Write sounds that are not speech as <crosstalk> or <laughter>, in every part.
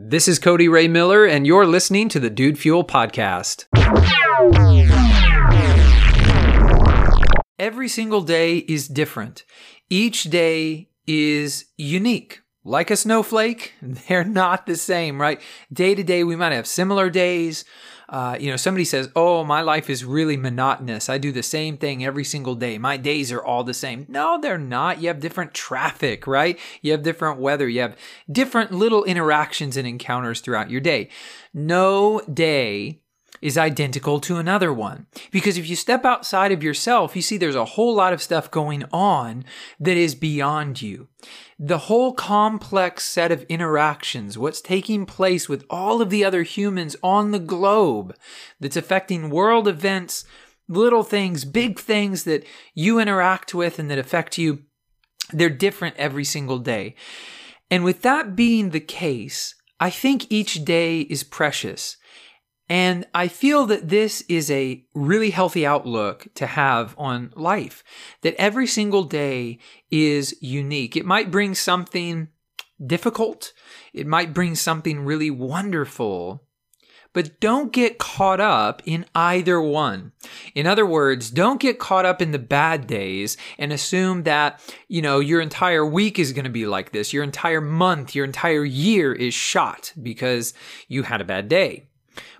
This is Cody Ray Miller, and you're listening to the Dude Fuel Podcast. Every single day is different. Each day is unique. Like a snowflake, <laughs> they're not the same, right? Day to day, we might have similar days, uh, you know, somebody says, Oh, my life is really monotonous. I do the same thing every single day. My days are all the same. No, they're not. You have different traffic, right? You have different weather. You have different little interactions and encounters throughout your day. No day is identical to another one. Because if you step outside of yourself, you see there's a whole lot of stuff going on that is beyond you. The whole complex set of interactions, what's taking place with all of the other humans on the globe that's affecting world events, little things, big things that you interact with and that affect you, they're different every single day. And with that being the case, I think each day is precious. And I feel that this is a really healthy outlook to have on life, that every single day is unique. It might bring something difficult, it might bring something really wonderful, but don't get caught up in either one. In other words, don't get caught up in the bad days and assume that, you know, your entire week is going to be like this. Your entire month, your entire year is shot because you had a bad day.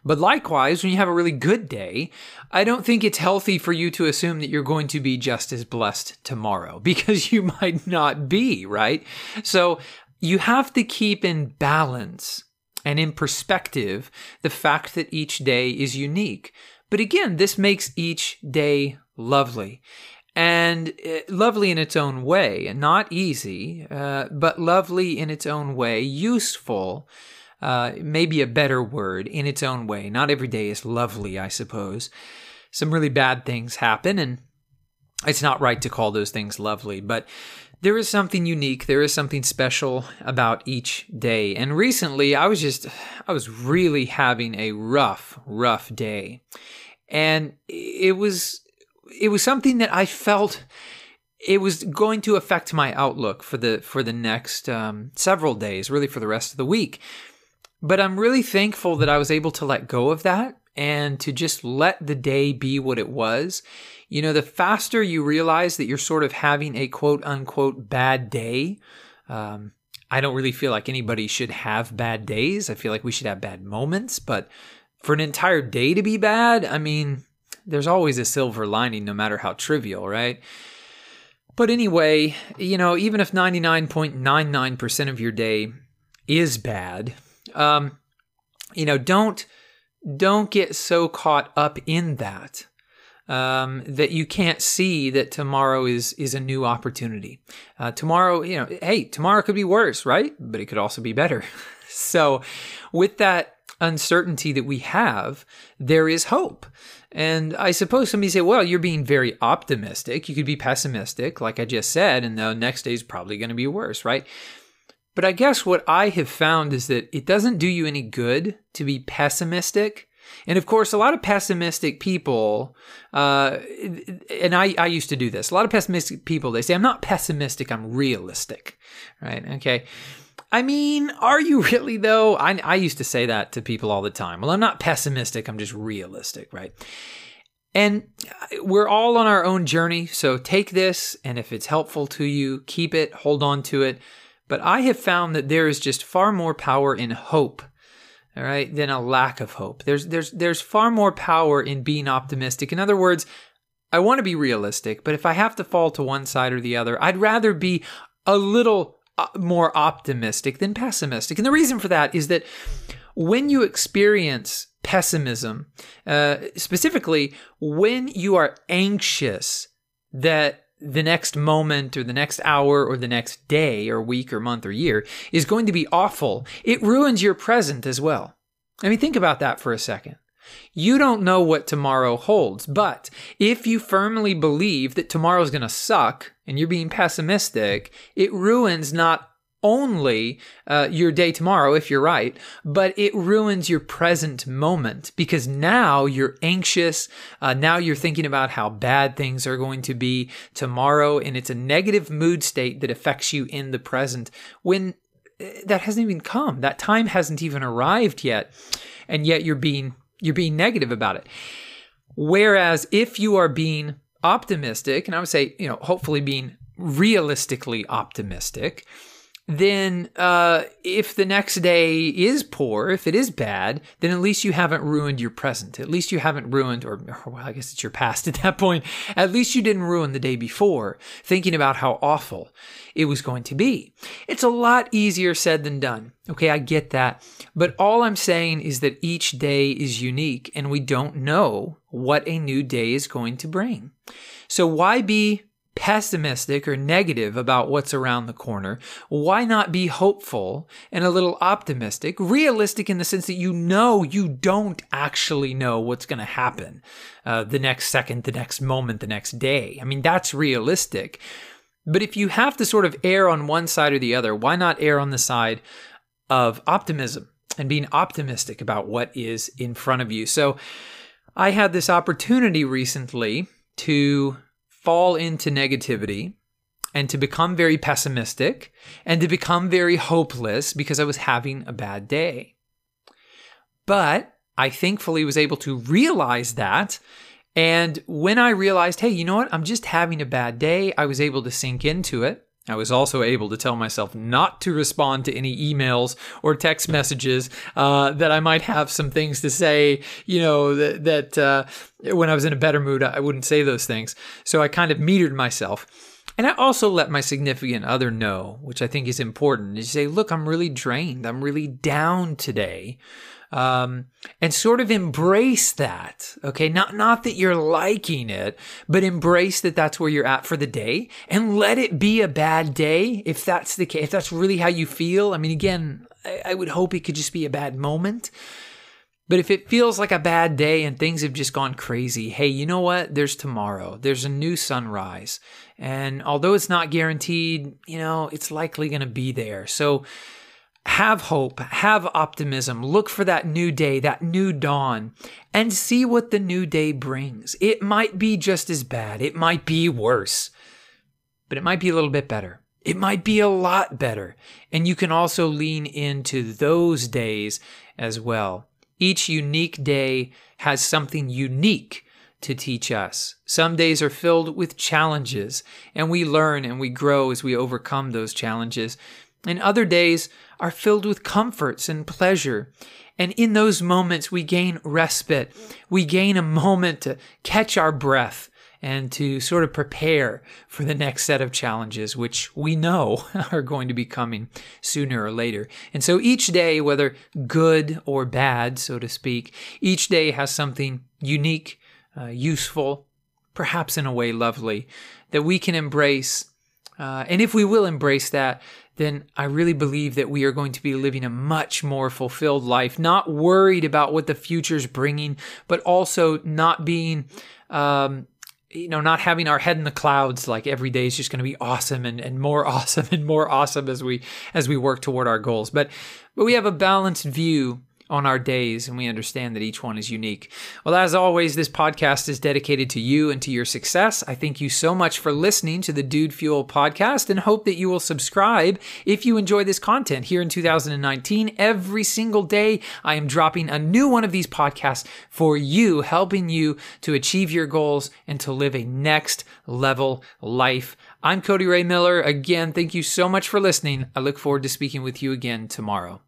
But likewise, when you have a really good day, I don't think it's healthy for you to assume that you're going to be just as blessed tomorrow <laughs> because you might not be, right? So you have to keep in balance and in perspective the fact that each day is unique. But again, this makes each day lovely and uh, lovely in its own way, not easy, uh, but lovely in its own way, useful uh, maybe a better word in its own way. Not every day is lovely, I suppose. Some really bad things happen, and it's not right to call those things lovely, but there is something unique, there is something special about each day. And recently, I was just, I was really having a rough, rough day. And it was, it was something that I felt it was going to affect my outlook for the for the next um, several days, really for the rest of the week. But I'm really thankful that I was able to let go of that and to just let the day be what it was. You know, the faster you realize that you're sort of having a quote unquote bad day, um, I don't really feel like anybody should have bad days. I feel like we should have bad moments, but for an entire day to be bad, I mean, there's always a silver lining, no matter how trivial, right? But anyway, you know, even if 99.99% of your day is bad, um, you know, don't don't get so caught up in that um, that you can't see that tomorrow is is a new opportunity. Uh, tomorrow, you know, hey, tomorrow could be worse, right? But it could also be better. <laughs> so, with that uncertainty that we have, there is hope. And I suppose somebody say, well, you're being very optimistic. You could be pessimistic, like I just said, and the next day is probably going to be worse, right? But I guess what I have found is that it doesn't do you any good to be pessimistic. And of course, a lot of pessimistic people, uh, and I, I used to do this, a lot of pessimistic people, they say, I'm not pessimistic, I'm realistic, right? Okay. I mean, are you really though? I, I used to say that to people all the time. Well, I'm not pessimistic, I'm just realistic, right? And we're all on our own journey. So take this, and if it's helpful to you, keep it, hold on to it. But I have found that there is just far more power in hope, all right, than a lack of hope. There's there's there's far more power in being optimistic. In other words, I want to be realistic, but if I have to fall to one side or the other, I'd rather be a little uh, more optimistic than pessimistic. And the reason for that is that when you experience pessimism, uh, specifically when you are anxious that the next moment or the next hour or the next day or week or month or year is going to be awful, it ruins your present as well. I mean, think about that for a second. You don't know what tomorrow holds, but if you firmly believe that tomorrow's going to suck and you're being pessimistic, it ruins not only uh, your day tomorrow, if you're right, but it ruins your present moment because now you're anxious. Uh, now you're thinking about how bad things are going to be tomorrow, and it's a negative mood state that affects you in the present when that hasn't even come. That time hasn't even arrived yet. And yet you're being you're being negative about it. Whereas if you are being optimistic, and I would say, you know, hopefully being realistically optimistic, then uh, if the next day is poor, if it is bad, then at least you haven't ruined your present. At least you haven't ruined, or, or, well, I guess it's your past <laughs> at that point. At least you didn't ruin the day before, thinking about how awful it was going to be. It's a lot easier said than done. Okay, I get that. But all I'm saying is that each day is unique and we don't know what a new day is going to bring. So why be pessimistic or negative about what's around the corner, why not be hopeful and a little optimistic, realistic in the sense that you know you don't actually know what's going to happen uh, the next second, the next moment, the next day? I mean, that's realistic. But if you have to sort of err on one side or the other, why not err on the side of optimism and being optimistic about what is in front of you? So I had this opportunity recently to fall into negativity and to become very pessimistic and to become very hopeless because I was having a bad day. But I thankfully was able to realize that. And when I realized, hey, you know what? I'm just having a bad day, I was able to sink into it. I was also able to tell myself not to respond to any emails or text messages uh, that I might have some things to say, you know, that, that uh, when I was in a better mood, I wouldn't say those things. So I kind of metered myself. And I also let my significant other know, which I think is important, is say, look, I'm really drained. I'm really down today um, and sort of embrace that. Okay, not not that you're liking it, but embrace that that's where you're at for the day, and let it be a bad day if that's the case. If that's really how you feel. I mean, again, I, I would hope it could just be a bad moment. But if it feels like a bad day and things have just gone crazy, hey, you know what? There's tomorrow. There's a new sunrise. And although it's not guaranteed, you know, it's likely going to be there. So have hope, have optimism, look for that new day, that new dawn, and see what the new day brings. It might be just as bad, it might be worse, but it might be a little bit better. It might be a lot better. And you can also lean into those days as well. Each unique day has something unique to teach us. Some days are filled with challenges, and we learn and we grow as we overcome those challenges. And other days are filled with comforts and pleasure. And in those moments, we gain respite. We gain a moment to catch our breath and to sort of prepare for the next set of challenges, which we know <laughs> are going to be coming sooner or later. And so each day, whether good or bad, so to speak, each day has something unique, uh, useful, perhaps in a way lovely, that we can embrace. Uh, and if we will embrace that, then I really believe that we are going to be living a much more fulfilled life, not worried about what the future's bringing, but also not being, um, you know, not having our head in the clouds like every day is just going to be awesome and, and more <laughs> awesome and more awesome as we as we work toward our goals. But but we have a balanced view on our days, and we understand that each one is unique. Well, as always, this podcast is dedicated to you and to your success. I thank you so much for listening to the Dude Fuel podcast and hope that you will subscribe if you enjoy this content here in 2019. Every single day, I am dropping a new one of these podcasts for you, helping you to achieve your goals and to live a next level life. I'm Cody Ray Miller. Again, thank you so much for listening. I look forward to speaking with you again tomorrow.